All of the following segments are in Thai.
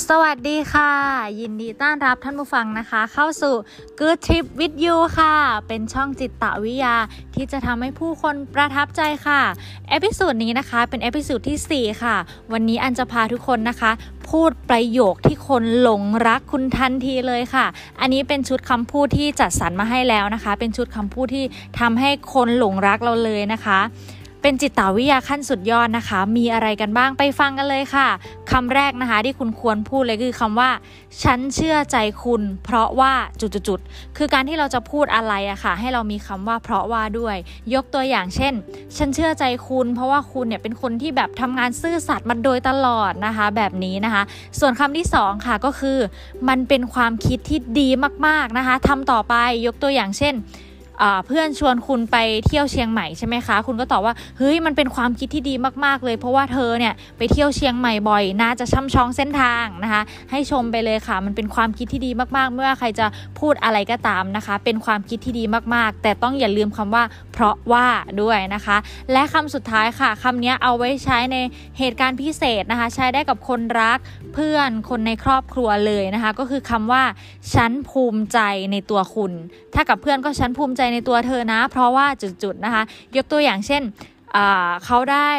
สวัสดีค่ะ ยินดีต้อนรับท่านผู้ฟังนะคะ เข้าสู่ Good Trip with You ค่ะ เป็นช่องจิตวิทยาที่จะทำให้ผู้คนประทับใจค่ะ เอพิสูดนี้นะคะ เป็นเอพิสูดที่ 4 ค่ะ วันนี้อันจะพาทุกคนนะคะ พูดประโยคที่คนหลงรักคุณทันทีเลยค่ะ อันนี้เป็นชุดคำพูดที่จัดสรรมาให้แล้วนะคะ เป็นชุดคำพูดที่ทำให้คนหลงรักเราเลยนะคะ เป็นจิตวิทยาขั้นสุดยอดนะคะ มีอะไรกันบ้างไปฟังกันเลยค่ะคำแรกนะคะที่คุณควรพูดเลยคือคำว่า ฉันเชื่อใจคุณ เพราะว่าจุดๆคือการที่เราจะพูดอะไรอะค่ะ ให้เรามีคำว่าเพราะว่าด้วย ยกตัวอย่างเช่น ฉันเชื่อใจคุณ เพราะว่าคุณเนี่ยเป็นคนที่แบบทำงานซื่อสัตย์มาโดยตลอดนะคะ แบบนี้นะคะ ส่วนคำที่ 2 ค่ะก็คือ มันเป็นความคิดที่ดีมากๆนะคะทำต่อไปยกตัวอย่างเช่น เพื่อนชวนคุณไปเที่ยวเชียงใหม่ใช่ไหมคะ คุณก็ตอบว่าเฮ้ยมันเป็นความคิดที่ดีมากๆเลย เพราะว่าเธอเนี่ยไปเที่ยวเชียงใหม่บ่อยน่าจะช่ำชองเส้นทางนะคะ ให้ชมไปเลยค่ะ มันเป็นความคิดที่ดีมากๆ เมื่อใครจะพูดอะไรก็ตามนะคะ เป็นความคิดที่ดีมากๆ แต่ต้องอย่าลืมคำว่า เพราะว่าด้วยนะคะ และคำสุดท้ายค่ะคำนี้เอาไว้ใช้ในเหตุการณ์พิเศษนะคะ ใช้ได้กับคนรักเพื่อนคนในครอบครัวเลยนะคะ ก็คือคำว่าฉันภูมิใจในตัวคุณ ถ้ากับเพื่อนก็ฉันภูมิใจในตัวเธอนะ เพราะว่าจุดๆนะคะ ยกตัวอย่างเช่น เขาได้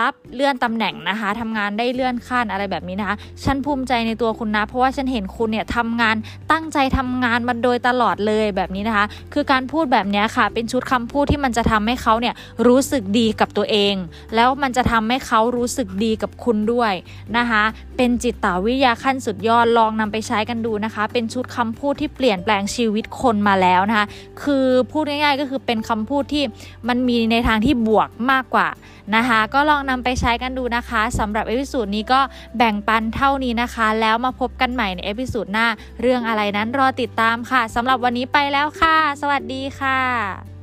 รับเลื่อนตำแหน่งนะคะทำงานได้เลื่อนขั้นอะไรแบบนี้นะคะฉันภูมิใจในตัวคุณนะ เพราะว่าฉันเห็นคุณเนี่ยทำงานตั้งใจทำงานมาโดยตลอดเลยแบบนี้นะคะ คือการพูดแบบนี้ค่ะ เป็นชุดคำพูดที่มันจะทำให้เขาเนี่ยรู้สึกดีกับตัวเอง แล้วมันจะทำให้เขารู้สึกดีกับคุณด้วยนะคะ เป็นจิตวิทยาขั้นสุดยอดลองนำไปใช้กันดูนะคะ เป็นชุดคำพูดที่เปลี่ยนแปลงชีวิตคนมาแล้วนะคะ คือพูดง่าย ๆ ก็คือเป็นคำพูดที่มันมีในทางที่บวกมากากกว่านะคะ ก็ลองนำไปใช้กันดูนะคะสำหรับเอพิสูดนี้ก็แบ่งปันเท่านี้นะคะ แล้วมาพบกันใหม่ในเอพิสูดหน้า เรื่องอะไรนั้นรอติดตามค่ะสำหรับวันนี้ไปแล้วค่ะ สวัสดีค่ะ